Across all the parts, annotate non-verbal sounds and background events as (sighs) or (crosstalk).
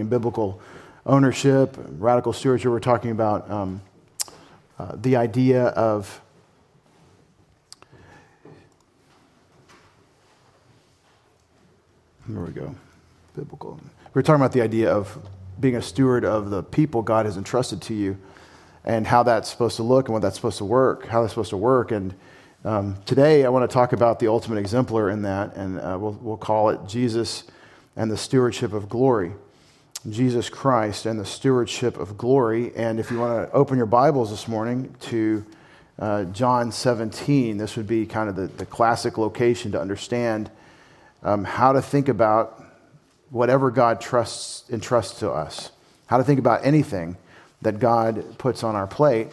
in biblical ownership, radical stewardship. We're talking about um, uh, the idea of there we go, biblical. We're talking about the idea of being a steward of the people God has entrusted to you, and how that's supposed to look, and what that's supposed to work, how that's supposed to work, and um, today, I want to talk about the ultimate exemplar in that, and uh, we'll, we'll call it Jesus and the stewardship of glory. Jesus Christ and the stewardship of glory. And if you want to open your Bibles this morning to uh, John 17, this would be kind of the, the classic location to understand um, how to think about whatever God trusts entrusts to us, how to think about anything that God puts on our plate,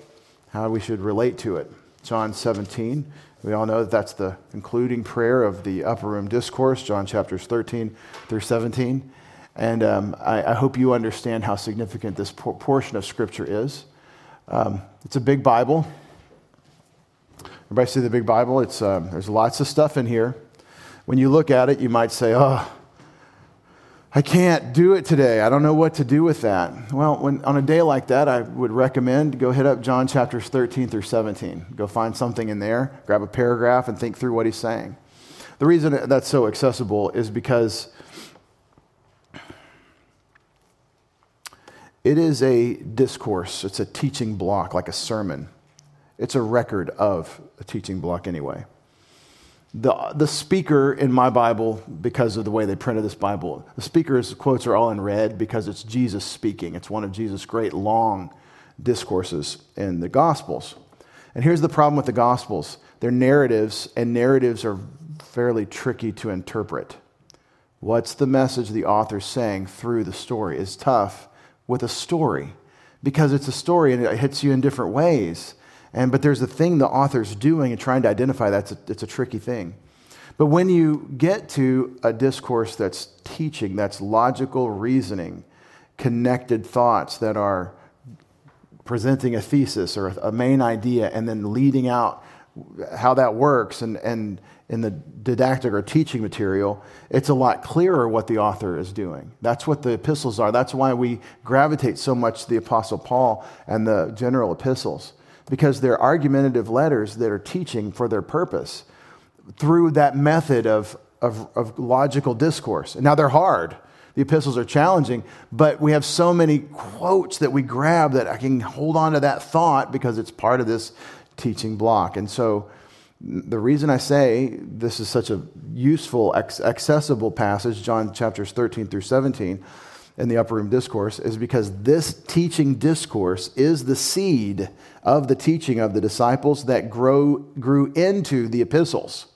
how we should relate to it. John 17. We all know that that's the concluding prayer of the upper room discourse, John chapters 13 through 17. And um, I, I, hope you understand how significant this por- portion of Scripture is. Um, it's a big Bible. Everybody see the big Bible? It's, um, there's lots of stuff in here. When you look at it, you might say, oh, I can't do it today. I don't know what to do with that. Well, when, on a day like that, I would recommend go hit up John chapters 13 through 17. Go find something in there, grab a paragraph, and think through what he's saying. The reason that's so accessible is because it is a discourse, it's a teaching block, like a sermon. It's a record of a teaching block, anyway the, the speaker in my Bible, because of the way they printed this Bible, the speaker's quotes are all in red because it's Jesus speaking. It's one of Jesus' great long discourses in the Gospels. And here's the problem with the Gospels they're narratives, and narratives are fairly tricky to interpret. What's the message the author's saying through the story is tough with a story because it's a story and it hits you in different ways. And, but there's a thing the author's doing and trying to identify that's it's a tricky thing. But when you get to a discourse that's teaching, that's logical reasoning, connected thoughts that are presenting a thesis or a main idea and then leading out how that works and, and in the didactic or teaching material, it's a lot clearer what the author is doing. That's what the epistles are. That's why we gravitate so much to the Apostle Paul and the general epistles because they're argumentative letters that are teaching for their purpose through that method of, of, of logical discourse. Now, they're hard. The epistles are challenging, but we have so many quotes that we grab that I can hold on to that thought because it's part of this teaching block. And so, the reason I say this is such a useful, accessible passage, John chapters 13 through 17, in the upper room discourse is because this teaching discourse is the seed of the teaching of the disciples that grow, grew into the epistles.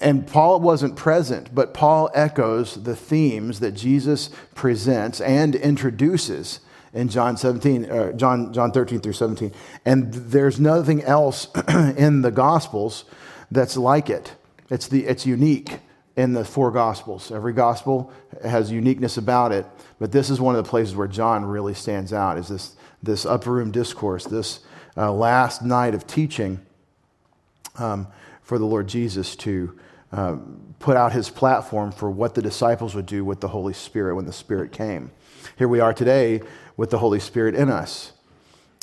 And Paul wasn't present, but Paul echoes the themes that Jesus presents and introduces in John 17, uh, John, John 13 through 17. And there's nothing else (clears throat) in the Gospels that's like it. It's, the, it's unique in the four Gospels. Every Gospel has uniqueness about it, but this is one of the places where John really stands out. Is this this upper room discourse, this uh, last night of teaching um, for the Lord Jesus to uh, put out his platform for what the disciples would do with the Holy Spirit when the Spirit came. Here we are today with the Holy Spirit in us.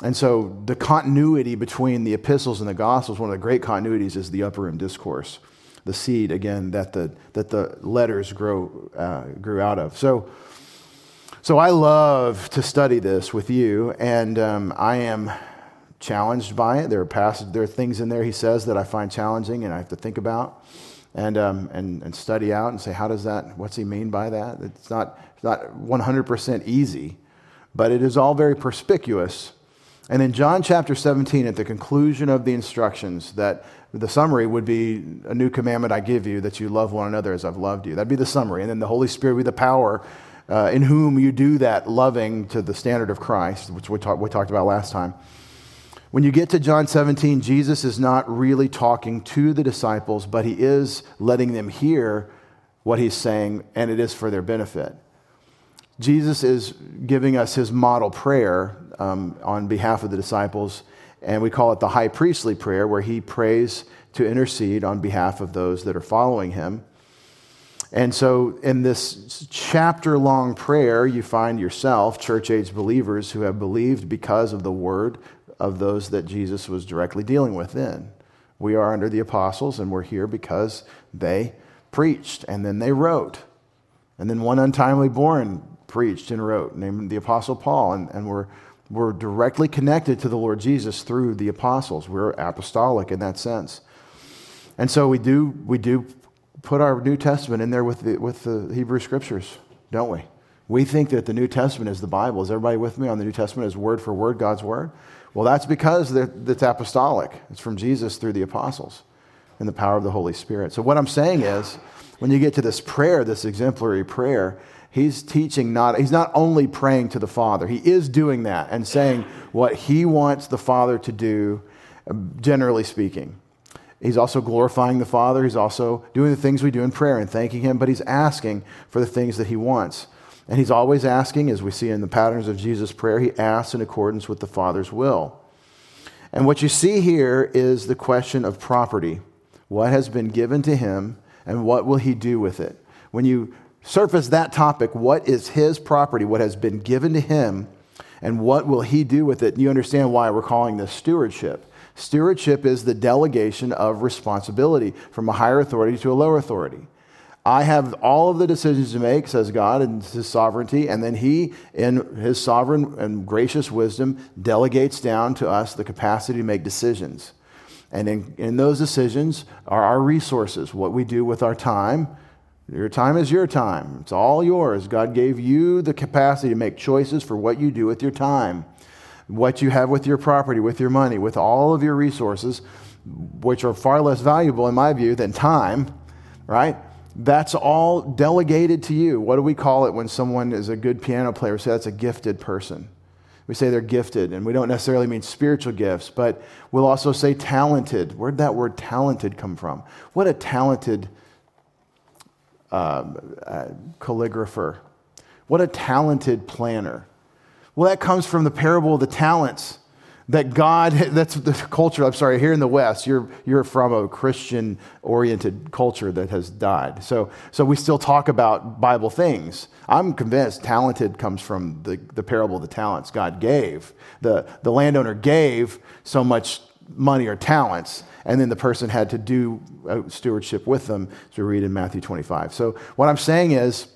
And so the continuity between the epistles and the gospels, one of the great continuities is the upper room discourse the seed again that the that the letters grow uh, grew out of. So. So I love to study this with you, and um, I am challenged by it. There are passages, there are things in there he says that I find challenging, and I have to think about, and um, and and study out and say, how does that? What's he mean by that? It's not it's not 100% easy, but it is all very perspicuous. And in John chapter 17, at the conclusion of the instructions that the summary would be a new commandment I give you that you love one another as I've loved you. That'd be the summary. And then the Holy Spirit would be the power uh, in whom you do that loving to the standard of Christ, which we, talk, we talked about last time. When you get to John 17, Jesus is not really talking to the disciples, but he is letting them hear what he's saying, and it is for their benefit. Jesus is giving us his model prayer um, on behalf of the disciples and we call it the high priestly prayer, where he prays to intercede on behalf of those that are following him. And so, in this chapter long prayer, you find yourself, church age believers who have believed because of the word of those that Jesus was directly dealing with then. We are under the apostles, and we're here because they preached and then they wrote. And then one untimely born preached and wrote, named the Apostle Paul, and, and we're, we're directly connected to the Lord Jesus through the apostles. We're apostolic in that sense. And so we do, we do put our New Testament in there with the, with the Hebrew Scriptures, don't we? We think that the New Testament is the Bible. Is everybody with me on the New Testament is word for word God's word? Well, that's because it's apostolic. It's from Jesus through the apostles and the power of the Holy Spirit. So, what I'm saying is, when you get to this prayer, this exemplary prayer, he's teaching not, he's not only praying to the Father, he is doing that and saying what he wants the Father to do, generally speaking. He's also glorifying the Father. He's also doing the things we do in prayer and thanking Him, but He's asking for the things that He wants. And He's always asking, as we see in the patterns of Jesus' prayer, He asks in accordance with the Father's will. And what you see here is the question of property. What has been given to Him, and what will He do with it? When you surface that topic, what is His property, what has been given to Him, and what will He do with it? You understand why we're calling this stewardship. Stewardship is the delegation of responsibility from a higher authority to a lower authority. I have all of the decisions to make, says God, in his sovereignty, and then he, in his sovereign and gracious wisdom, delegates down to us the capacity to make decisions. And in, in those decisions are our resources, what we do with our time. Your time is your time, it's all yours. God gave you the capacity to make choices for what you do with your time what you have with your property, with your money, with all of your resources, which are far less valuable, in my view, than time, right? That's all delegated to you. What do we call it when someone is a good piano player? We say that's a gifted person. We say they're gifted, and we don't necessarily mean spiritual gifts, but we'll also say talented. Where'd that word talented come from? What a talented um, uh, calligrapher. What a talented planner. Well, that comes from the parable of the talents that God, (laughs) that's the culture, I'm sorry, here in the West, you're, you're from a Christian oriented culture that has died. So, so we still talk about Bible things. I'm convinced talented comes from the, the parable of the talents God gave. The, the landowner gave so much money or talents, and then the person had to do uh, stewardship with them, as we read in Matthew 25. So, what I'm saying is,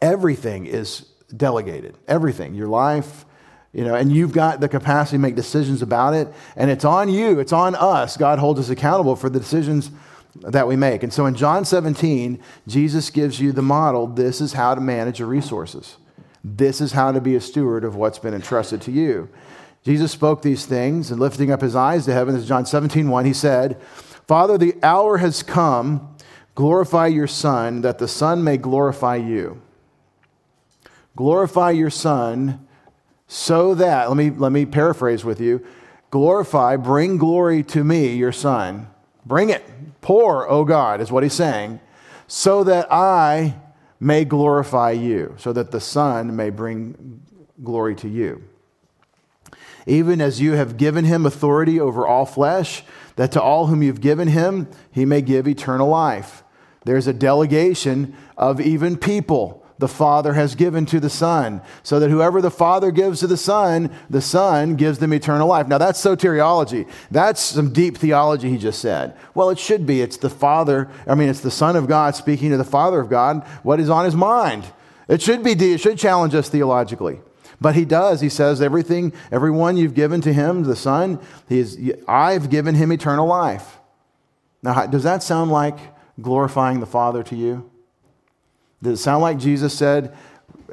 everything is delegated. Everything, your life, you know, and you've got the capacity to make decisions about it. And it's on you, it's on us. God holds us accountable for the decisions that we make. And so in John 17, Jesus gives you the model this is how to manage your resources, this is how to be a steward of what's been entrusted to you. Jesus spoke these things and lifting up his eyes to heaven, this is John 17, 1, he said, Father, the hour has come. Glorify your Son, that the Son may glorify you. Glorify your Son so that, let me, let me paraphrase with you glorify, bring glory to me, your Son. Bring it. Pour, O God, is what he's saying, so that I may glorify you, so that the Son may bring glory to you. Even as you have given him authority over all flesh, that to all whom you've given him, he may give eternal life. There's a delegation of even people the Father has given to the Son, so that whoever the Father gives to the Son, the Son gives them eternal life. Now, that's soteriology. That's some deep theology he just said. Well, it should be. It's the Father, I mean, it's the Son of God speaking to the Father of God, what is on his mind. It should be, it should challenge us theologically. But he does. He says, everything, everyone you've given to him, the Son, he is, I've given him eternal life. Now, does that sound like glorifying the Father to you? Does it sound like Jesus said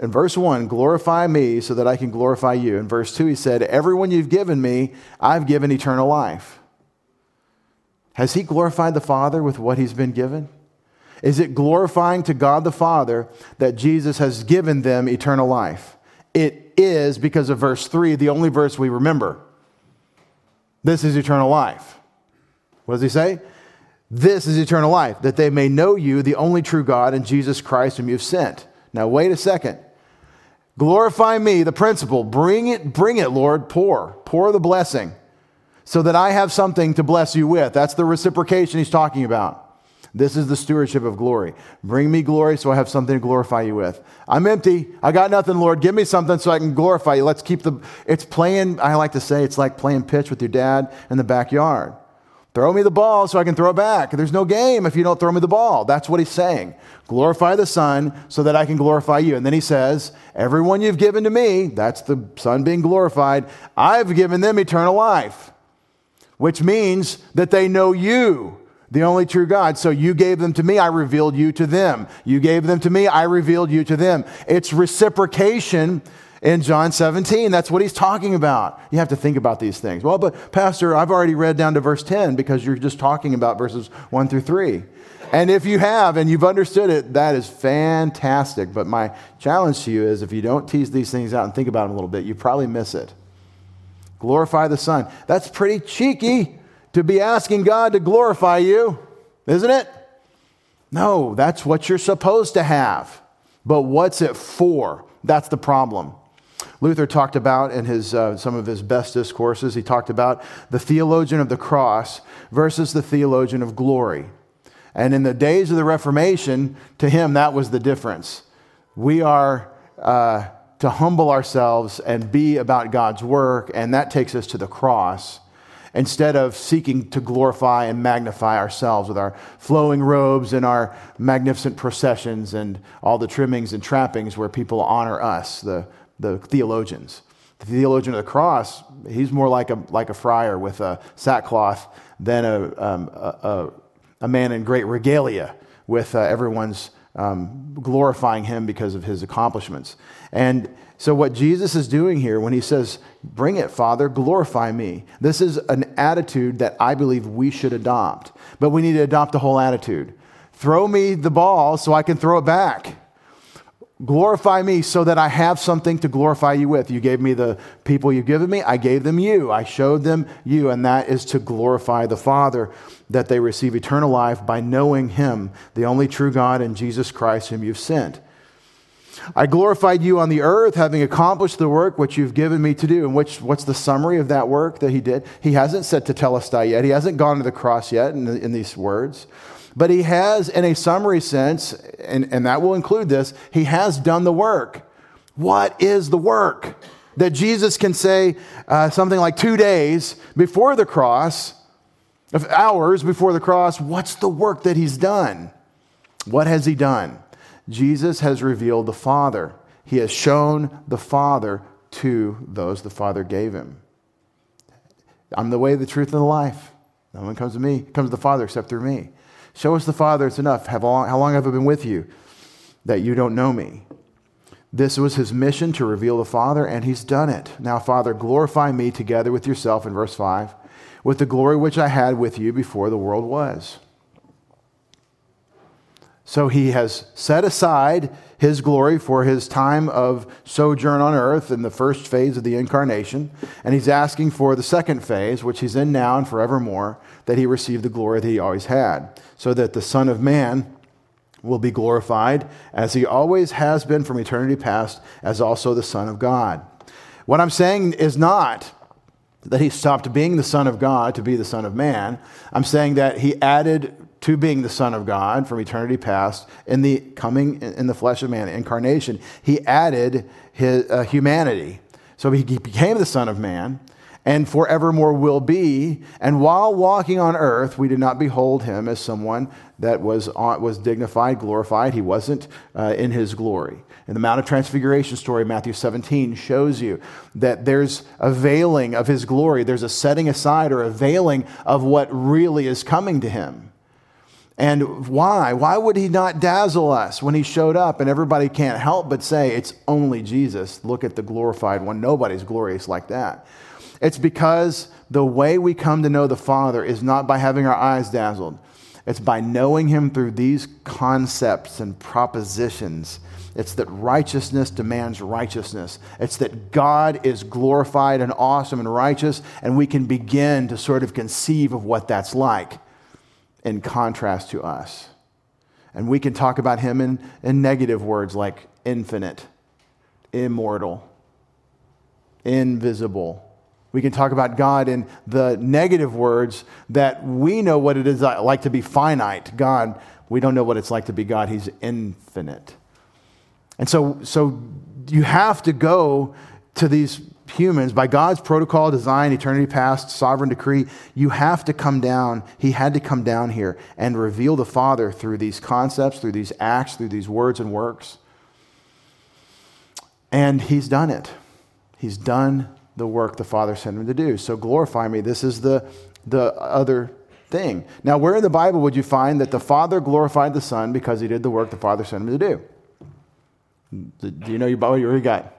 in verse 1, glorify me so that I can glorify you? In verse 2, he said, Everyone you've given me, I've given eternal life. Has he glorified the Father with what he's been given? Is it glorifying to God the Father that Jesus has given them eternal life? It is because of verse 3, the only verse we remember. This is eternal life. What does he say? This is eternal life, that they may know you, the only true God, and Jesus Christ, whom you've sent. Now, wait a second. Glorify me, the principle. Bring it, bring it, Lord. Pour, pour the blessing so that I have something to bless you with. That's the reciprocation he's talking about. This is the stewardship of glory. Bring me glory so I have something to glorify you with. I'm empty. I got nothing, Lord. Give me something so I can glorify you. Let's keep the. It's playing, I like to say, it's like playing pitch with your dad in the backyard. Throw me the ball so I can throw it back. There's no game if you don't throw me the ball. That's what he's saying. Glorify the Son so that I can glorify you. And then he says, Everyone you've given to me, that's the Son being glorified, I've given them eternal life, which means that they know you the only true God. So you gave them to me, I revealed you to them. You gave them to me, I revealed you to them. It's reciprocation in John 17. That's what he's talking about. You have to think about these things. Well, but Pastor, I've already read down to verse 10 because you're just talking about verses 1 through 3. And if you have and you've understood it, that is fantastic. But my challenge to you is if you don't tease these things out and think about them a little bit, you probably miss it. Glorify the Son. That's pretty cheeky to be asking God to glorify you, isn't it? No, that's what you're supposed to have. But what's it for? That's the problem. Luther talked about in his, uh, some of his best discourses, he talked about the theologian of the cross versus the theologian of glory. And in the days of the Reformation, to him, that was the difference. We are uh, to humble ourselves and be about God's work, and that takes us to the cross instead of seeking to glorify and magnify ourselves with our flowing robes and our magnificent processions and all the trimmings and trappings where people honor us, the, the theologians. The theologian of the cross, he's more like a, like a friar with a sackcloth than a, um, a, a, man in great regalia with uh, everyone's um, glorifying him because of his accomplishments. And so, what Jesus is doing here when he says, Bring it, Father, glorify me, this is an attitude that I believe we should adopt. But we need to adopt the whole attitude. Throw me the ball so I can throw it back. Glorify me so that I have something to glorify you with. You gave me the people you've given me, I gave them you. I showed them you, and that is to glorify the Father, that they receive eternal life by knowing Him, the only true God, and Jesus Christ, whom you've sent. I glorified you on the earth, having accomplished the work which you've given me to do. And which, what's the summary of that work that he did? He hasn't said tetelestai yet. He hasn't gone to the cross yet in, in these words. But he has, in a summary sense, and, and that will include this, he has done the work. What is the work? That Jesus can say uh, something like two days before the cross, hours before the cross, what's the work that he's done? What has he done? Jesus has revealed the Father. He has shown the Father to those the Father gave him. I'm the way, the truth, and the life. No one comes to me, comes to the Father except through me. Show us the Father, it's enough. How long, how long have I been with you that you don't know me? This was his mission to reveal the Father, and he's done it. Now, Father, glorify me together with yourself in verse 5, with the glory which I had with you before the world was. So he has set aside his glory for his time of sojourn on earth in the first phase of the incarnation. And he's asking for the second phase, which he's in now and forevermore, that he receive the glory that he always had, so that the Son of Man will be glorified as he always has been from eternity past, as also the Son of God. What I'm saying is not that he stopped being the Son of God to be the Son of Man. I'm saying that he added to being the Son of God from eternity past, in the coming in the flesh of man, incarnation, he added his uh, humanity. So he became the Son of Man and forevermore will be. And while walking on earth, we did not behold him as someone that was, was dignified, glorified. He wasn't uh, in his glory. And the Mount of Transfiguration story, Matthew 17, shows you that there's a veiling of his glory. There's a setting aside or a veiling of what really is coming to him. And why? Why would he not dazzle us when he showed up? And everybody can't help but say, it's only Jesus. Look at the glorified one. Nobody's glorious like that. It's because the way we come to know the Father is not by having our eyes dazzled, it's by knowing him through these concepts and propositions. It's that righteousness demands righteousness. It's that God is glorified and awesome and righteous, and we can begin to sort of conceive of what that's like in contrast to us. And we can talk about him in, in negative words like infinite, immortal, invisible, We can talk about God in the negative words that we know what it is like to be finite. God, we don't know what it's like to be God. He's infinite. And so, so you have to go to these humans by God's protocol, design, eternity past, sovereign decree. You have to come down. He had to come down here and reveal the Father through these concepts, through these acts, through these words and works. And he's done it. He's done the work the Father sent him to do. So glorify me. This is the, the other thing. Now, where in the Bible would you find that the Father glorified the Son because he did the work the Father sent him to do? Do you know your Bible? You got?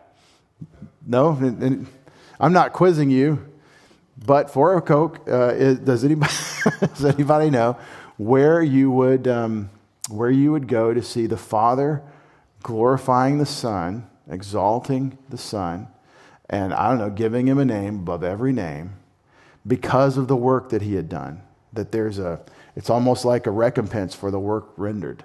No? I'm not quizzing you, but for a Coke, uh, does, anybody, (laughs) does anybody know where you, would, um, where you would go to see the Father glorifying the Son, exalting the Son, and I don't know, giving him a name above every name because of the work that he had done? That there's a, it's almost like a recompense for the work rendered.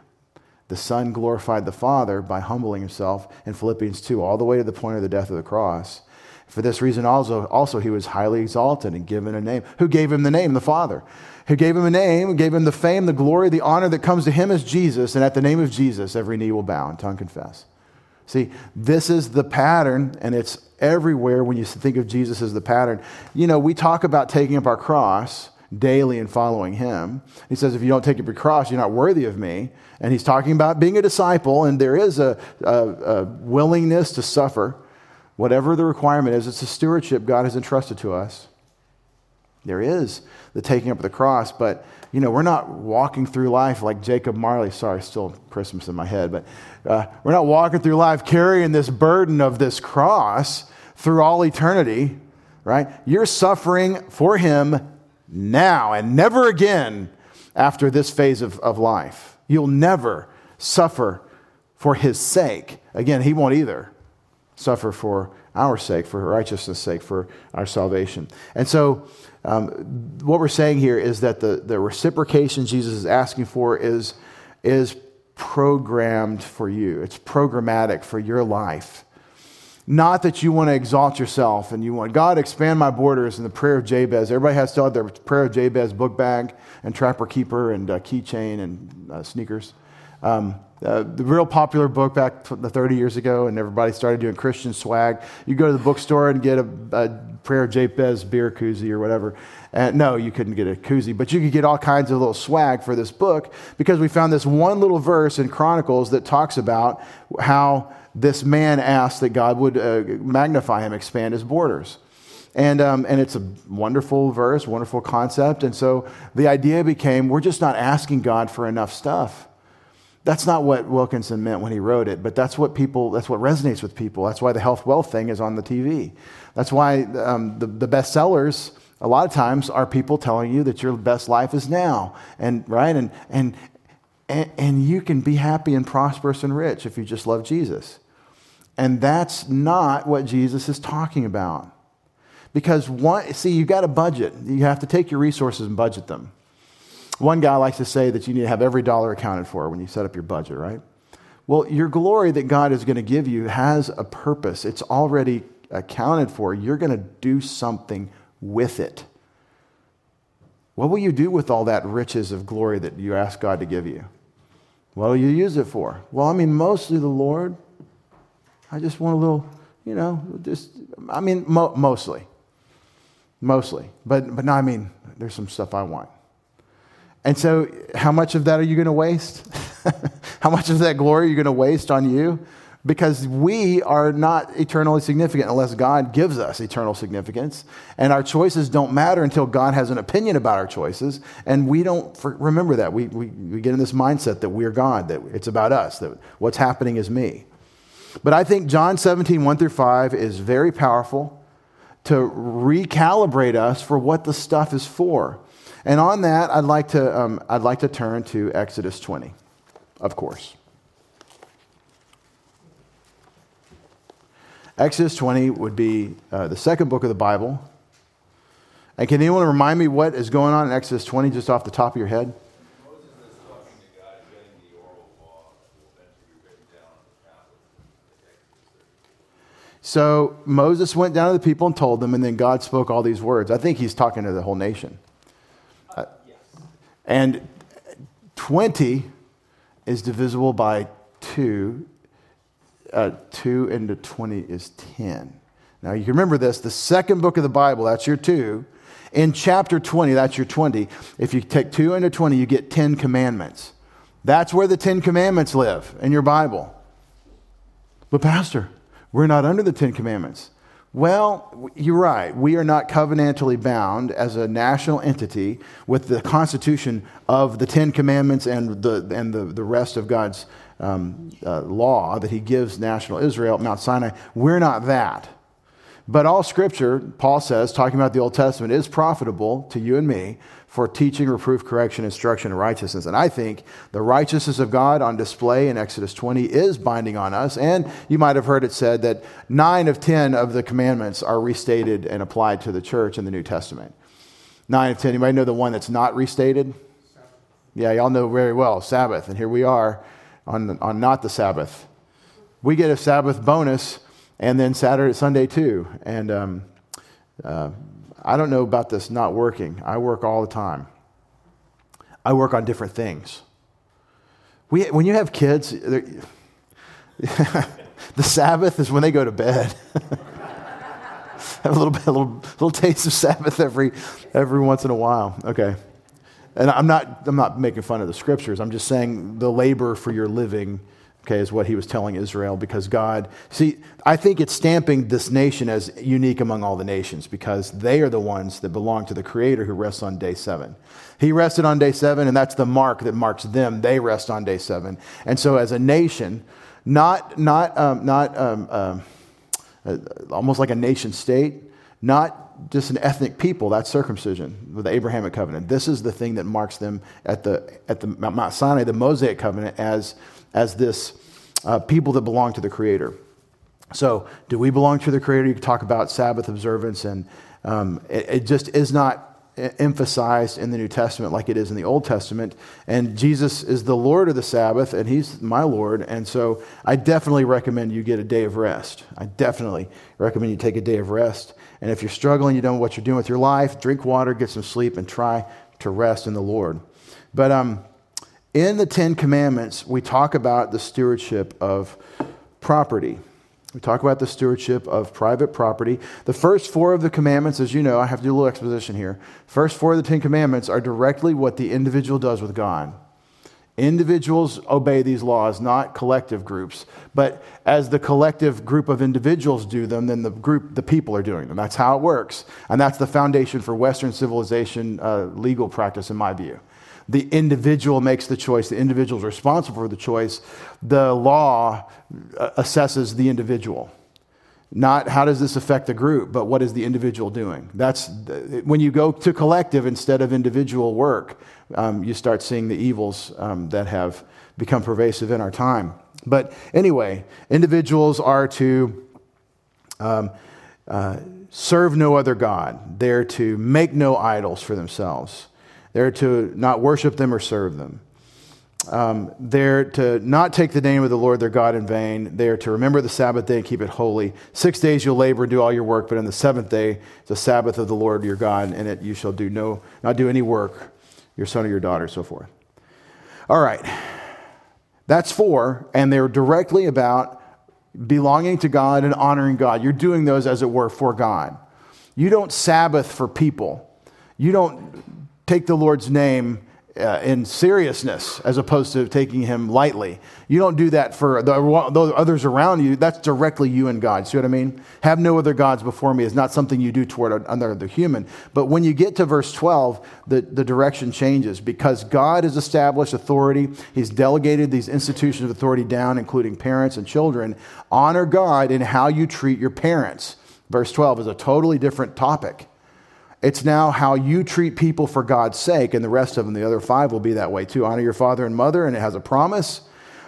The Son glorified the Father by humbling himself in Philippians 2, all the way to the point of the death of the cross. For this reason, also, also he was highly exalted and given a name. Who gave him the name? The Father. Who gave him a name, gave him the fame, the glory, the honor that comes to him as Jesus. And at the name of Jesus, every knee will bow and tongue confess. See, this is the pattern, and it's everywhere when you think of Jesus as the pattern. You know, we talk about taking up our cross daily and following him. He says, if you don't take up your cross, you're not worthy of me. And he's talking about being a disciple, and there is a, a, a willingness to suffer, whatever the requirement is. It's a stewardship God has entrusted to us. There is the taking up of the cross, but you know, we're not walking through life like Jacob Marley. Sorry, still Christmas in my head, but uh, we're not walking through life carrying this burden of this cross through all eternity, right? You're suffering for Him now and never again after this phase of, of life. You'll never suffer for his sake. Again, he won't either suffer for our sake, for righteousness' sake, for our salvation. And so, um, what we're saying here is that the, the reciprocation Jesus is asking for is, is programmed for you, it's programmatic for your life. Not that you want to exalt yourself and you want, God, expand my borders in the prayer of Jabez. Everybody has to have their prayer of Jabez book bag and trapper keeper and uh, keychain and uh, sneakers. Um, uh, the real popular book back the 30 years ago, and everybody started doing Christian swag. You go to the bookstore and get a, a prayer of Jabez beer koozie or whatever. And no, you couldn't get a koozie, but you could get all kinds of little swag for this book because we found this one little verse in Chronicles that talks about how this man asked that God would uh, magnify him, expand his borders. And, um, and it's a wonderful verse, wonderful concept. And so the idea became we're just not asking God for enough stuff. That's not what Wilkinson meant when he wrote it, but that's what people, that's what resonates with people. That's why the health wealth thing is on the TV. That's why um, the, the best sellers, a lot of times, are people telling you that your best life is now. And, right? And, and, and you can be happy and prosperous and rich if you just love Jesus. And that's not what Jesus is talking about. Because one, see, you've got a budget. You have to take your resources and budget them. One guy likes to say that you need to have every dollar accounted for when you set up your budget, right? Well, your glory that God is going to give you has a purpose. It's already accounted for. You're going to do something with it. What will you do with all that riches of glory that you ask God to give you? What will you use it for? Well, I mean, mostly the Lord. I just want a little, you know, just, I mean, mo- mostly. Mostly. But, but no, I mean, there's some stuff I want. And so, how much of that are you going to waste? (laughs) how much of that glory are you going to waste on you? Because we are not eternally significant unless God gives us eternal significance. And our choices don't matter until God has an opinion about our choices. And we don't remember that. We, we, we get in this mindset that we're God, that it's about us, that what's happening is me. But I think John 17, 1 through 5 is very powerful to recalibrate us for what the stuff is for. And on that, I'd like to, um, I'd like to turn to Exodus 20, of course. Exodus 20 would be uh, the second book of the Bible. And can anyone remind me what is going on in Exodus 20 just off the top of your head? So Moses went down to the people and told them, and then God spoke all these words. I think he's talking to the whole nation. Uh, yes. And 20 is divisible by 2. Uh, 2 into 20 is 10. Now you can remember this the second book of the Bible, that's your 2. In chapter 20, that's your 20. If you take 2 into 20, you get 10 commandments. That's where the Ten Commandments live in your Bible. But, Pastor, we're not under the Ten Commandments. Well, you're right. We are not covenantally bound as a national entity with the constitution of the Ten Commandments and the, and the, the rest of God's um, uh, law that He gives national Israel at Mount Sinai. We're not that. But all scripture, Paul says, talking about the Old Testament, is profitable to you and me for teaching, reproof, correction, instruction, and righteousness. And I think the righteousness of God on display in Exodus 20 is binding on us. And you might have heard it said that nine of 10 of the commandments are restated and applied to the church in the New Testament. Nine of 10. Anybody know the one that's not restated? Yeah, y'all know very well Sabbath. And here we are on, on not the Sabbath. We get a Sabbath bonus and then Saturday, Sunday too. And um, uh, I don't know about this not working. I work all the time. I work on different things. We, when you have kids, (laughs) the Sabbath is when they go to bed. (laughs) have a little bit, a little, little taste of Sabbath every, every once in a while. Okay. And I'm not, I'm not making fun of the scriptures. I'm just saying the labor for your living okay, is what he was telling Israel because God, see, I think it's stamping this nation as unique among all the nations because they are the ones that belong to the Creator who rests on day seven. He rested on day seven, and that's the mark that marks them. They rest on day seven. And so, as a nation, not, not, um, not um, uh, uh, almost like a nation state, not just an ethnic people, that's circumcision with the Abrahamic covenant. This is the thing that marks them at the, at the Mount Sinai, the Mosaic covenant, as as this uh, people that belong to the Creator. So, do we belong to the Creator? You can talk about Sabbath observance, and um, it, it just is not emphasized in the New Testament like it is in the Old Testament. And Jesus is the Lord of the Sabbath, and He's my Lord. And so I definitely recommend you get a day of rest. I definitely recommend you take a day of rest. And if you're struggling, you don't know what you're doing with your life, drink water, get some sleep, and try to rest in the Lord. But um, in the Ten Commandments, we talk about the stewardship of property. We talk about the stewardship of private property. The first four of the commandments, as you know, I have to do a little exposition here. First four of the Ten Commandments are directly what the individual does with God. Individuals obey these laws, not collective groups. But as the collective group of individuals do them, then the group, the people are doing them. That's how it works. And that's the foundation for Western civilization uh, legal practice, in my view the individual makes the choice, the individual is responsible for the choice. The law uh, assesses the individual. Not how does this affect the group, but what is the individual doing? That's when you go to collective instead of individual work, um, you start seeing the evils um, that have become pervasive in our time. But anyway, individuals are to um, uh, serve no other God, they're to make no idols for themselves. They're to not worship them or serve them. Um, they're to not take the name of the Lord their God in vain. They're to remember the Sabbath day and keep it holy. Six days you'll labor and do all your work, but on the seventh day, the Sabbath of the Lord your God, and it you shall do no, not do any work, your son or your daughter, so forth. All right. That's four, and they're directly about belonging to God and honoring God. You're doing those, as it were, for God. You don't Sabbath for people. You don't take the Lord's name uh, in seriousness as opposed to taking him lightly. You don't do that for the, the, others around you. That's directly you and God. See what I mean? Have no other gods before me is not something you do toward another human. But when you get to verse 12, the, the direction changes because God has established authority. He's delegated these institutions of authority down, including parents and children. Honor God in how you treat your parents. Verse 12 is a totally different topic. It's now how you treat people for God's sake, and the rest of them, the other five, will be that way too. Honor your father and mother, and it has a promise.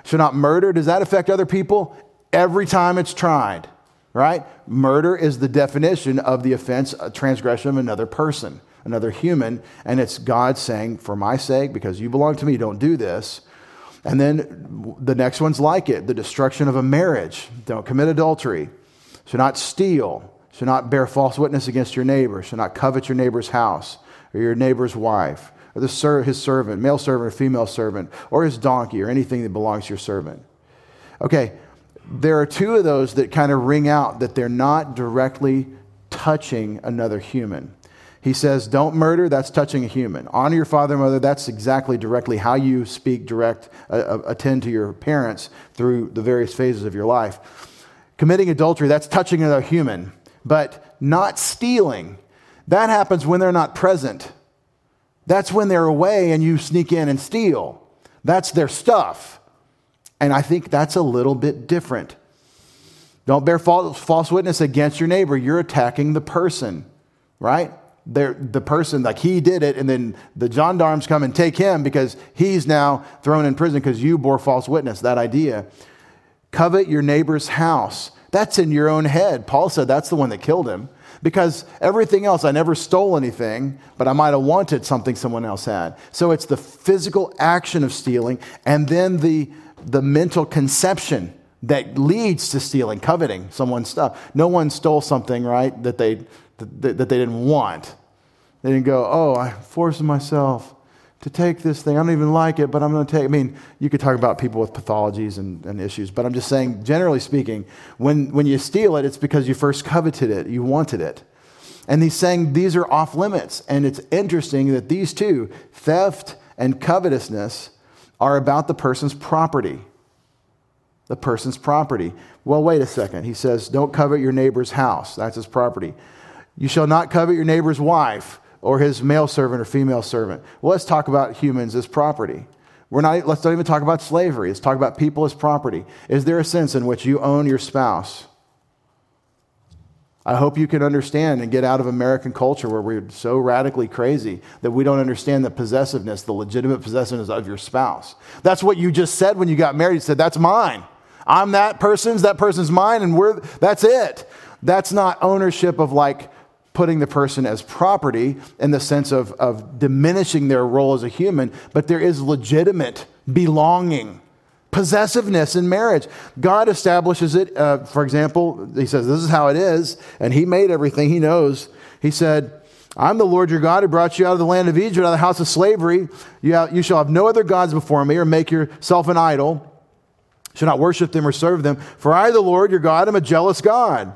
Should not murder. Does that affect other people? Every time it's tried, right? Murder is the definition of the offense, a transgression of another person, another human, and it's God saying, for my sake, because you belong to me, don't do this. And then the next one's like it the destruction of a marriage. Don't commit adultery. shall not steal, shall not bear false witness against your neighbor, shall not covet your neighbor's house or your neighbor's wife or the ser- his servant, male servant or female servant, or his donkey or anything that belongs to your servant. Okay, there are two of those that kind of ring out that they're not directly touching another human. He says, Don't murder, that's touching a human. Honor your father and mother, that's exactly directly how you speak, direct, uh, uh, attend to your parents through the various phases of your life. Committing adultery, that's touching another human. But not stealing, that happens when they're not present. That's when they're away and you sneak in and steal. That's their stuff. And I think that's a little bit different. Don't bear false witness against your neighbor. You're attacking the person, right? They're, the person, like he did it, and then the gendarmes come and take him because he's now thrown in prison because you bore false witness. That idea. Covet your neighbor's house. That's in your own head. Paul said that's the one that killed him because everything else, I never stole anything, but I might have wanted something someone else had. So it's the physical action of stealing and then the, the mental conception that leads to stealing, coveting someone's stuff. No one stole something, right, that they, that, that they didn't want. They didn't go, oh, I forced myself to take this thing. I don't even like it, but I'm going to take. I mean, you could talk about people with pathologies and, and, issues, but I'm just saying, generally speaking, when, when you steal it, it's because you first coveted it, you wanted it. And he's saying these are off limits. And it's interesting that these two, theft and covetousness, are about the person's property. The person's property. Well, wait a second. He says, don't covet your neighbor's house. That's his property. You shall not covet your neighbor's wife or his male servant or female servant. Well, let's talk about humans as property. We're not, let's not even talk about slavery. Let's talk about people as property. Is there a sense in which you own your spouse? I hope you can understand and get out of American culture where we're so radically crazy that we don't understand the possessiveness, the legitimate possessiveness of your spouse. That's what you just said when you got married. You said, That's mine. I'm that person's, that person's mine, and we're, that's it. That's not ownership of like putting the person as property in the sense of, of diminishing their role as a human, but there is legitimate belonging, possessiveness in marriage. God establishes it. Uh, for example, He says, This is how it is, and He made everything, He knows. He said, I'm the Lord your God who brought you out of the land of Egypt, out of the house of slavery. You, you shall have no other gods before me, or make yourself an idol. Shall not worship them or serve them. For I, the Lord your God, am a jealous God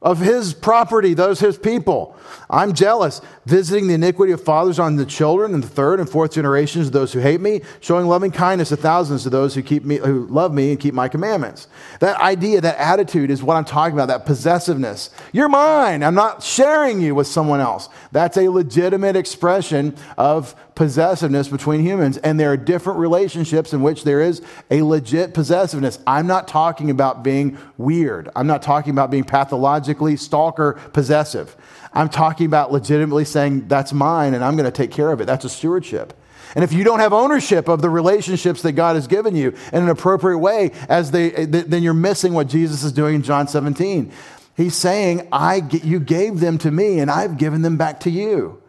of his property, those his people. I'm jealous, visiting the iniquity of fathers on the children and the third and fourth generations of those who hate me, showing loving kindness to thousands of those who keep me who love me and keep my commandments. That idea, that attitude is what I'm talking about, that possessiveness. You're mine. I'm not sharing you with someone else. That's a legitimate expression of possessiveness between humans. And there are different relationships in which there is a legit possessiveness. I'm not talking about being weird. I'm not talking about being pathologically stalker possessive. I'm talking about legitimately saying, that's mine and I'm going to take care of it. That's a stewardship. And if you don't have ownership of the relationships that God has given you in an appropriate way, as they, then you're missing what Jesus is doing in John 17. He's saying, I, You gave them to me, and I've given them back to you.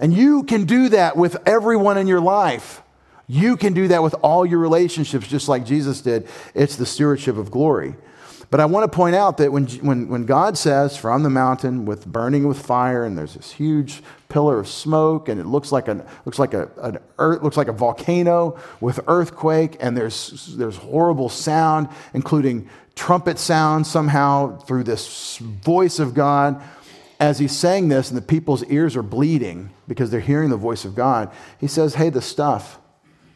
And you can do that with everyone in your life. You can do that with all your relationships, just like Jesus did. It's the stewardship of glory. But I want to point out that when, when, when God says from the mountain with burning with fire, and there's this huge pillar of smoke, and it looks like, an, looks like, a, an earth, looks like a volcano with earthquake, and there's, there's horrible sound, including trumpet sound somehow through this voice of God as he's saying this and the people's ears are bleeding because they're hearing the voice of God, he says, Hey, the stuff,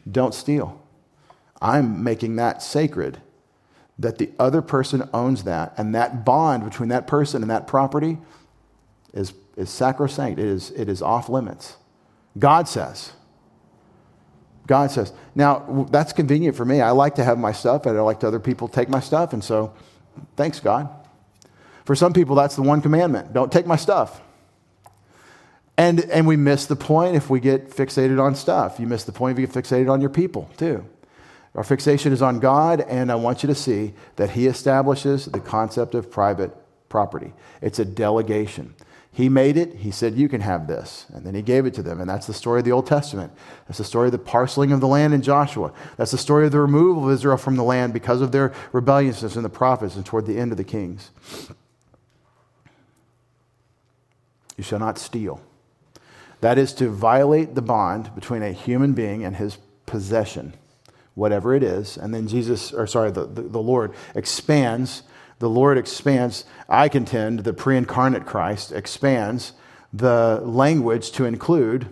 don't steal. I'm making that sacred. That the other person owns that, and that bond between that person and that property is, is sacrosanct. It is, it is off limits. God says. God says. Now, that's convenient for me. I like to have my stuff, and I like to other people take my stuff, and so thanks, God. For some people, that's the one commandment don't take my stuff. And, and we miss the point if we get fixated on stuff. You miss the point if you get fixated on your people, too. Our fixation is on God, and I want you to see that He establishes the concept of private property. It's a delegation. He made it. He said, You can have this. And then he gave it to them. And that's the story of the Old Testament. That's the story of the parceling of the land in Joshua. That's the story of the removal of Israel from the land because of their rebelliousness in the prophets and toward the end of the kings. You shall not steal. That is to violate the bond between a human being and his possession, whatever it is. And then Jesus, or sorry, the, the, the Lord expands the Lord expands, I contend, the pre incarnate Christ expands the language to include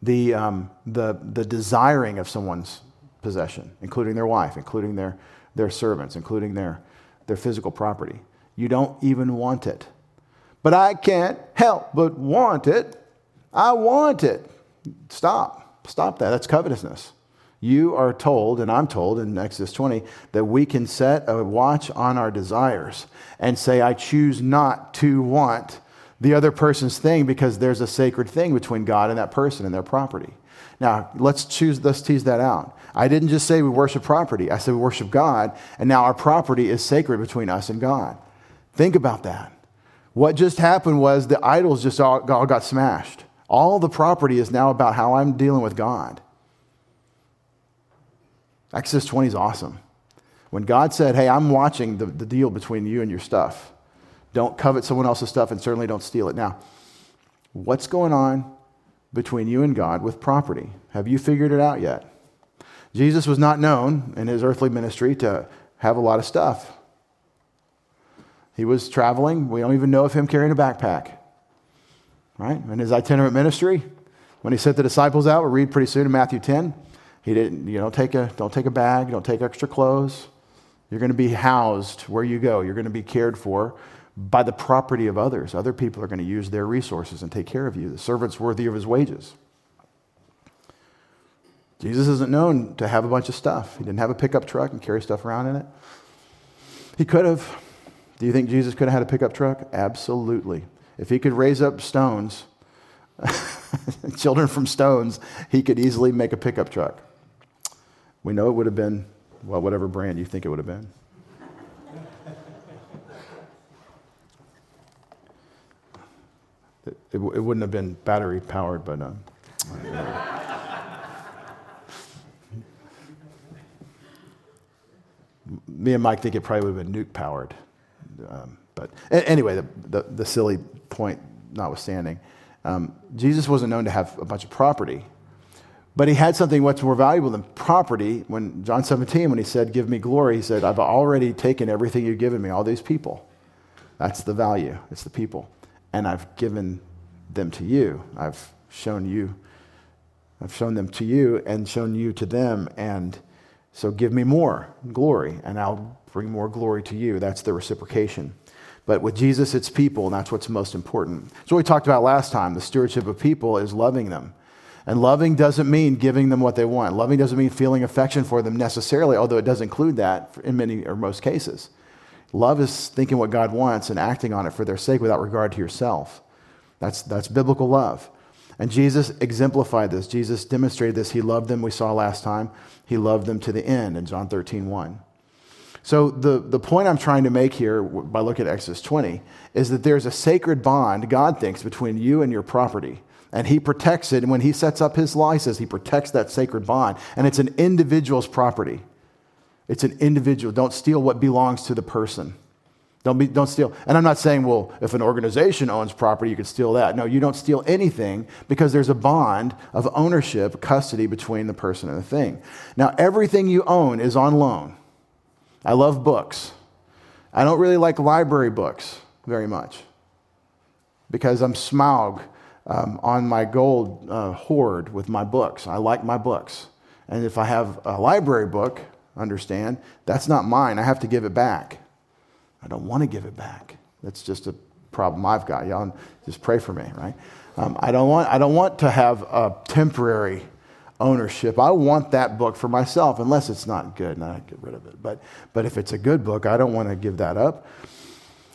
the, um, the, the desiring of someone's possession, including their wife, including their, their servants, including their, their physical property. You don't even want it. But I can't help but want it. I want it. Stop. Stop that. That's covetousness. You are told, and I'm told in Exodus 20, that we can set a watch on our desires and say, I choose not to want the other person's thing because there's a sacred thing between God and that person and their property. Now, let's choose, let's tease that out. I didn't just say we worship property, I said we worship God, and now our property is sacred between us and God. Think about that. What just happened was the idols just all, all got smashed. All the property is now about how I'm dealing with God. Exodus 20 is awesome. When God said, Hey, I'm watching the, the deal between you and your stuff, don't covet someone else's stuff and certainly don't steal it. Now, what's going on between you and God with property? Have you figured it out yet? Jesus was not known in his earthly ministry to have a lot of stuff. He was traveling. We don't even know of him carrying a backpack. Right? In his itinerant ministry, when he sent the disciples out, we'll read pretty soon in Matthew 10, he didn't, you know, take a, don't take a bag, don't take extra clothes. You're going to be housed where you go. You're going to be cared for by the property of others. Other people are going to use their resources and take care of you. The servant's worthy of his wages. Jesus isn't known to have a bunch of stuff. He didn't have a pickup truck and carry stuff around in it. He could have. Do you think Jesus could have had a pickup truck? Absolutely. If he could raise up stones, (laughs) children from stones, he could easily make a pickup truck. We know it would have been, well, whatever brand you think it would have been. It, it, it, wouldn't have been battery powered, but (laughs) um, me and Mike think it probably would have been nuke powered. Um, but anyway, the, the, the, silly point notwithstanding, um, Jesus wasn't known to have a bunch of property. But he had something much more valuable than property. When John 17, when he said, Give me glory, he said, I've already taken everything you've given me, all these people. That's the value, it's the people. And I've given them to you. I've shown you, I've shown them to you and shown you to them. And so give me more glory, and I'll bring more glory to you. That's the reciprocation. But with Jesus, it's people, and that's what's most important. So, we talked about last time the stewardship of people is loving them. And loving doesn't mean giving them what they want. Loving doesn't mean feeling affection for them necessarily, although it does include that in many or most cases. Love is thinking what God wants and acting on it for their sake without regard to yourself. That's, that's biblical love. And Jesus exemplified this. Jesus demonstrated this. He loved them, we saw last time. He loved them to the end in John 13, 1. So, the, the point I'm trying to make here by looking at Exodus 20 is that there's a sacred bond, God thinks, between you and your property and he protects it. And when he sets up his law, he says he protects that sacred bond. And it's an individual's property. It's an individual. Don't steal what belongs to the person. Don't, be, don't steal. And I'm not saying, well, if an organization owns property, you could steal that. No, you don't steal anything because there's a bond of ownership, custody between the person and the thing. Now, everything you own is on loan. I love books. I don't really like library books very much because I'm Smaug um, on my gold uh, hoard with my books. I like my books. And if I have a library book, understand, that's not mine. I have to give it back. I don't want to give it back. That's just a problem I've got. Y'all just pray for me, right? Um, I, don't want, I don't want to have a temporary ownership. I want that book for myself, unless it's not good and I get rid of it. But, but if it's a good book, I don't want to give that up.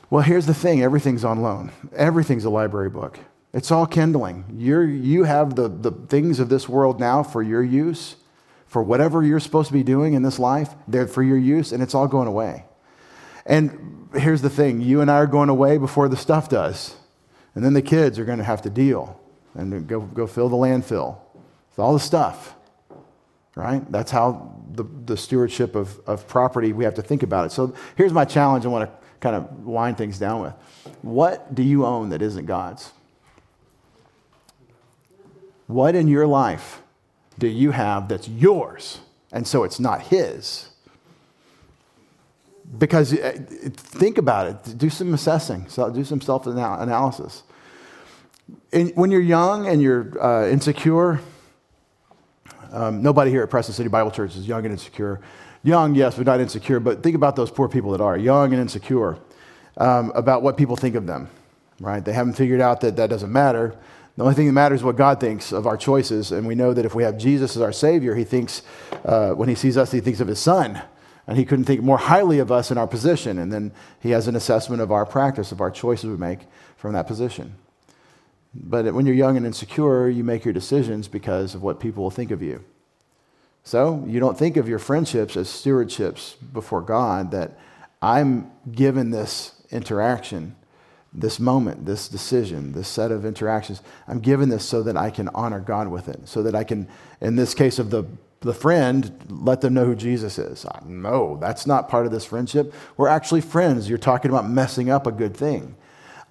Well, here's the thing everything's on loan, everything's a library book. It's all kindling. You're, you have the, the things of this world now for your use, for whatever you're supposed to be doing in this life, they're for your use, and it's all going away. And here's the thing you and I are going away before the stuff does. And then the kids are going to have to deal and go, go fill the landfill with all the stuff. Right? That's how the, the stewardship of, of property, we have to think about it. So here's my challenge I want to kind of wind things down with. What do you own that isn't God's? What in your life do you have that's yours? And so it's not His. Because uh, think about it, do some assessing, so do some self analysis. When you're young and you're uh, insecure, um, nobody here at Preston City Bible Church is young and insecure. Young, yes, but not insecure. But think about those poor people that are young and insecure um, about what people think of them, right? They haven't figured out that that doesn't matter. The only thing that matters is what God thinks of our choices. And we know that if we have Jesus as our Savior, He thinks, uh, when He sees us, He thinks of His Son. And He couldn't think more highly of us in our position. And then He has an assessment of our practice, of our choices we make from that position. But when you're young and insecure, you make your decisions because of what people will think of you. So you don't think of your friendships as stewardships before God, that I'm given this interaction, this moment, this decision, this set of interactions. I'm given this so that I can honor God with it, so that I can, in this case of the the friend, let them know who Jesus is. No, that's not part of this friendship. We're actually friends. You're talking about messing up a good thing.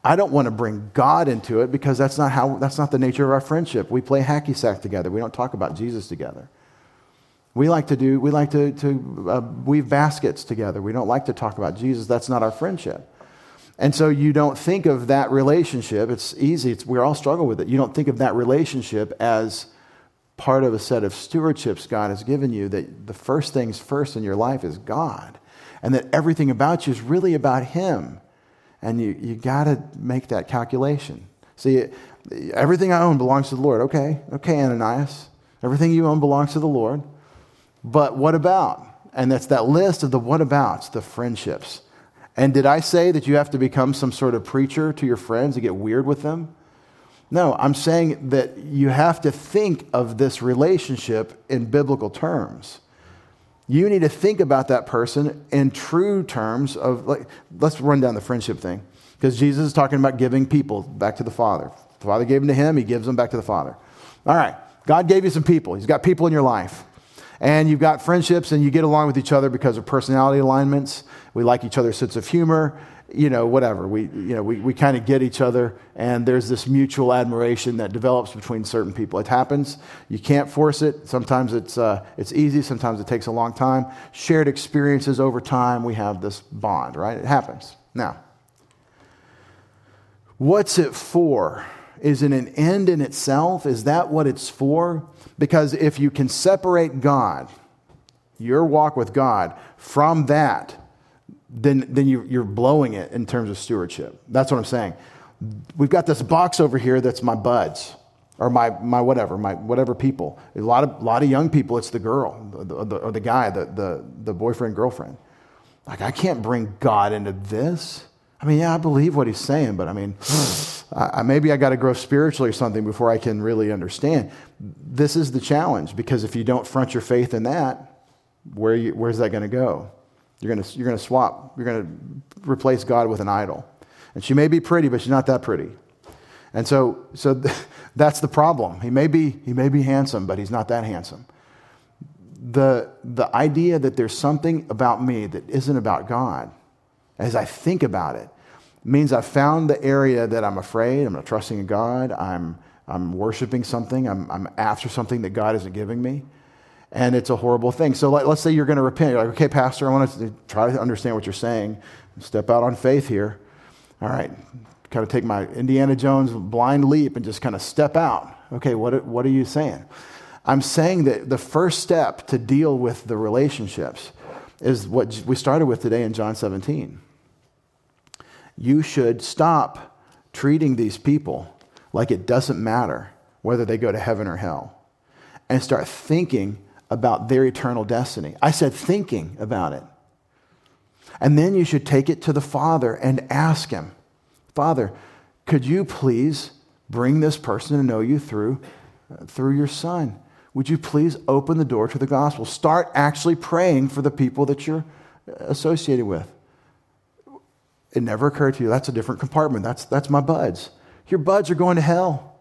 I don't want to bring God into it because that's not how that's not the nature of our friendship. We play hacky sack together. We don't talk about Jesus together. We like to do we like to, to uh, weave baskets together. We don't like to talk about Jesus. That's not our friendship. And so you don't think of that relationship. It's easy. It's, we all struggle with it. You don't think of that relationship as part of a set of stewardships God has given you. That the first things first in your life is God, and that everything about you is really about Him and you, you got to make that calculation. See, everything I own belongs to the Lord. Okay, okay, Ananias. Everything you own belongs to the Lord. But what about? And that's that list of the what abouts, the friendships. And did I say that you have to become some sort of preacher to your friends and get weird with them? No, I'm saying that you have to think of this relationship in biblical terms you need to think about that person in true terms of like let's run down the friendship thing. Because jesus is talking about giving people back to the father. The father gave them to him he gives them back to the father. All right god gave you some people. He's got people in your life. And you've got friendships and you get along with each other because of personality alignments. We like each other's sense of humor you know, whatever. We, you know, we, we kind of get each other, and there's this mutual admiration that develops between certain people. It happens. You can't force it. Sometimes it's, uh, it's easy, sometimes it takes a long time. Shared experiences over time, we have this bond, right? It happens. Now, what's it for? Is it an end in itself? Is that what it's for? Because if you can separate God, your walk with God, from that, then, then you, you're blowing it in terms of stewardship. That's what I'm saying. We've got this box over here that's my buds or my, my whatever, my whatever people. A lot of, lot of young people, it's the girl the, or the guy, the, the, the boyfriend, girlfriend. Like, I can't bring God into this. I mean, yeah, I believe what he's saying, but I mean, (sighs) I, maybe I got to grow spiritually or something before I can really understand. This is the challenge because if you don't front your faith in that, where you, where's that going to go? You're going you're to swap, you're going to replace God with an idol. And she may be pretty, but she's not that pretty. And so, so (laughs) that's the problem. He may, be, he may be handsome, but he's not that handsome. The, the idea that there's something about me that isn't about God, as I think about it, means I've found the area that I'm afraid, I'm not trusting in God, I'm, I'm worshiping something, I'm, I'm after something that God isn't giving me and it's a horrible thing. So let, us say you're going to repent. You're like, okay, Pastor, I want to try to understand what you're saying. Step out on faith here. All right, kind of take my Indiana Jones blind leap and just kind of step out. Okay, what, what are you saying? I'm saying that the first step to deal with the relationships is what we started with today in John 17. You should stop treating these people like it doesn't matter whether they go to heaven or hell and start thinking about their eternal destiny. I said thinking about it. And then you should take it to the Father and ask Him, Father, could you please bring this person to know you through, uh, through your Son? Would you please open the door to the gospel? Start actually praying for the people that you're associated with. It never occurred to you that's a different compartment. That's, that's my buds. Your buds are going to hell.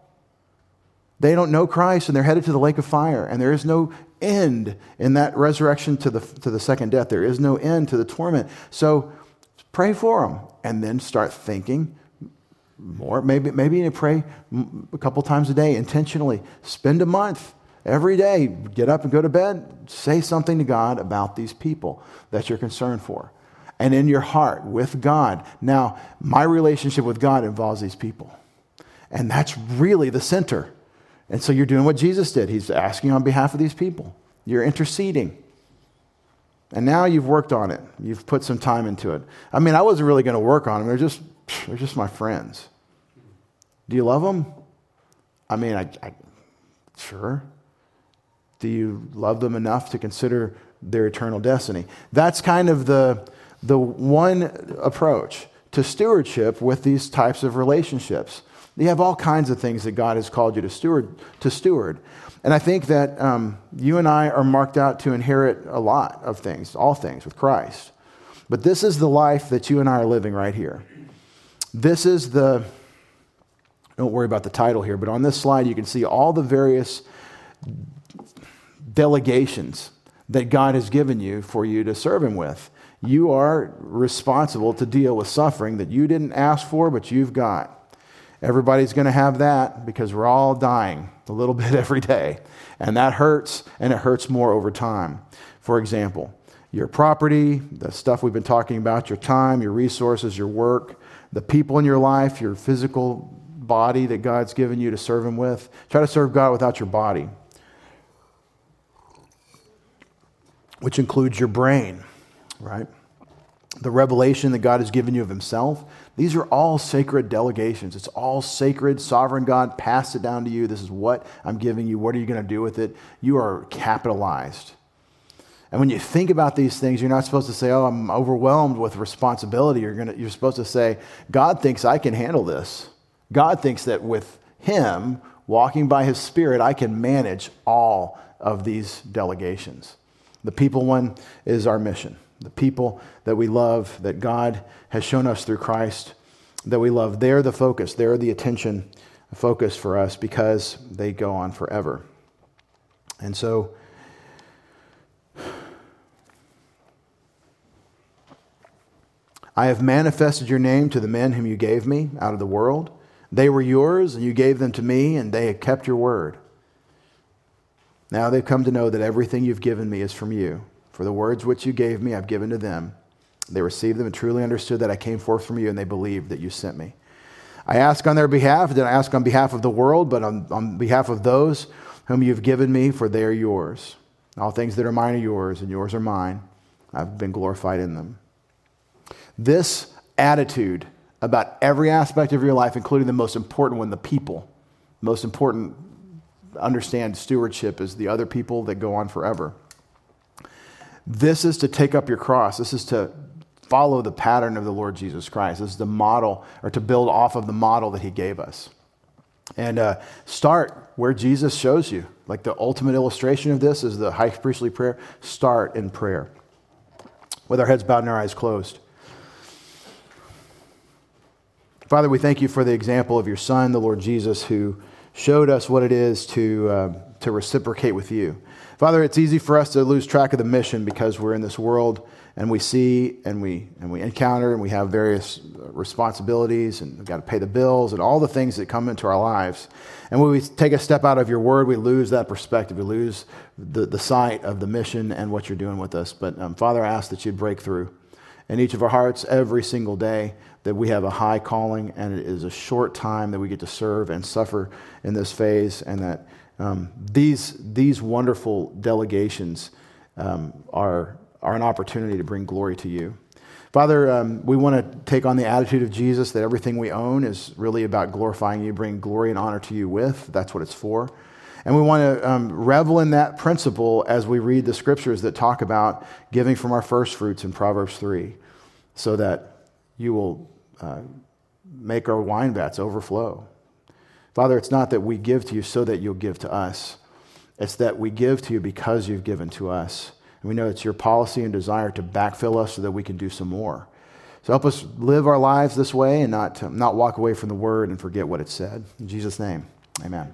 They don't know Christ and they're headed to the lake of fire. And there is no end in that resurrection to the, to the second death. There is no end to the torment. So pray for them and then start thinking more. Maybe, maybe you pray a couple times a day intentionally. Spend a month every day. Get up and go to bed. Say something to God about these people that you're concerned for. And in your heart with God. Now, my relationship with God involves these people. And that's really the center. And so you're doing what Jesus did. He's asking on behalf of these people. You're interceding. And now you've worked on it. You've put some time into it. I mean, I wasn't really going to work on them. They're just, they're just my friends. Do you love them? I mean, I, I, sure. Do you love them enough to consider their eternal destiny? That's kind of the, the one approach to stewardship with these types of relationships. You have all kinds of things that God has called you to steward. To steward. And I think that um, you and I are marked out to inherit a lot of things, all things with Christ. But this is the life that you and I are living right here. This is the don't worry about the title here, but on this slide, you can see all the various delegations that God has given you for you to serve Him with. You are responsible to deal with suffering that you didn't ask for, but you've got. Everybody's going to have that because we're all dying a little (laughs) bit every day. And that hurts, and it hurts more over time. For example, your property, the stuff we've been talking about, your time, your resources, your work, the people in your life, your physical body that God's given you to serve Him with. Try to serve God without your body, which includes your brain, right? The revelation that God has given you of Himself. These are all sacred delegations. It's all sacred. Sovereign God passed it down to you. This is what I'm giving you. What are you going to do with it? You are capitalized. And when you think about these things, you're not supposed to say, Oh, I'm overwhelmed with responsibility. You're, gonna, you're supposed to say, God thinks I can handle this. God thinks that with Him walking by His Spirit, I can manage all of these delegations. The people one is our mission. The people that we love, that God has shown us through Christ, that we love, they're the focus. They're the attention focus for us because they go on forever. And so, I have manifested your name to the men whom you gave me out of the world. They were yours, and you gave them to me, and they have kept your word. Now they've come to know that everything you've given me is from you. For the words which you gave me, I've given to them. They received them and truly understood that I came forth from you, and they believed that you sent me. I ask on their behalf, didn't I ask on behalf of the world, but on, on behalf of those whom you've given me, for they are yours. All things that are mine are yours, and yours are mine. I've been glorified in them. This attitude about every aspect of your life, including the most important one, the people. Most important, understand stewardship is the other people that go on forever. This is to take up your cross. This is to follow the pattern of the Lord Jesus Christ. This is the model, or to build off of the model that he gave us. And uh, start where Jesus shows you. Like the ultimate illustration of this is the high priestly prayer. Start in prayer with our heads bowed and our eyes closed. Father, we thank you for the example of your Son, the Lord Jesus, who showed us what it is to, uh, to reciprocate with you. Father, it's easy for us to lose track of the mission because we're in this world and we see and we, and we encounter and we have various responsibilities and we've got to pay the bills and all the things that come into our lives. And when we take a step out of your word, we lose that perspective. We lose the, the sight of the mission and what you're doing with us. But um, Father, I ask that you'd break through in each of our hearts every single day that we have a high calling and it is a short time that we get to serve and suffer in this phase, and that um, these, these wonderful delegations um, are, are an opportunity to bring glory to you. Father, um, we want to take on the attitude of Jesus that everything we own is really about glorifying you, bring glory and honor to you with. That's what it's for. And we want to um, revel in that principle as we read the scriptures that talk about giving from our first fruits in Proverbs 3, so that you will uh, make our wine vats overflow. Father, it's not that we give to you so that you'll give to us, it's that we give to you because you've given to us. And we know it's your policy and desire to backfill us so that we can do some more. So help us live our lives this way and not, not walk away from the word and forget what it said. In Jesus' name, amen.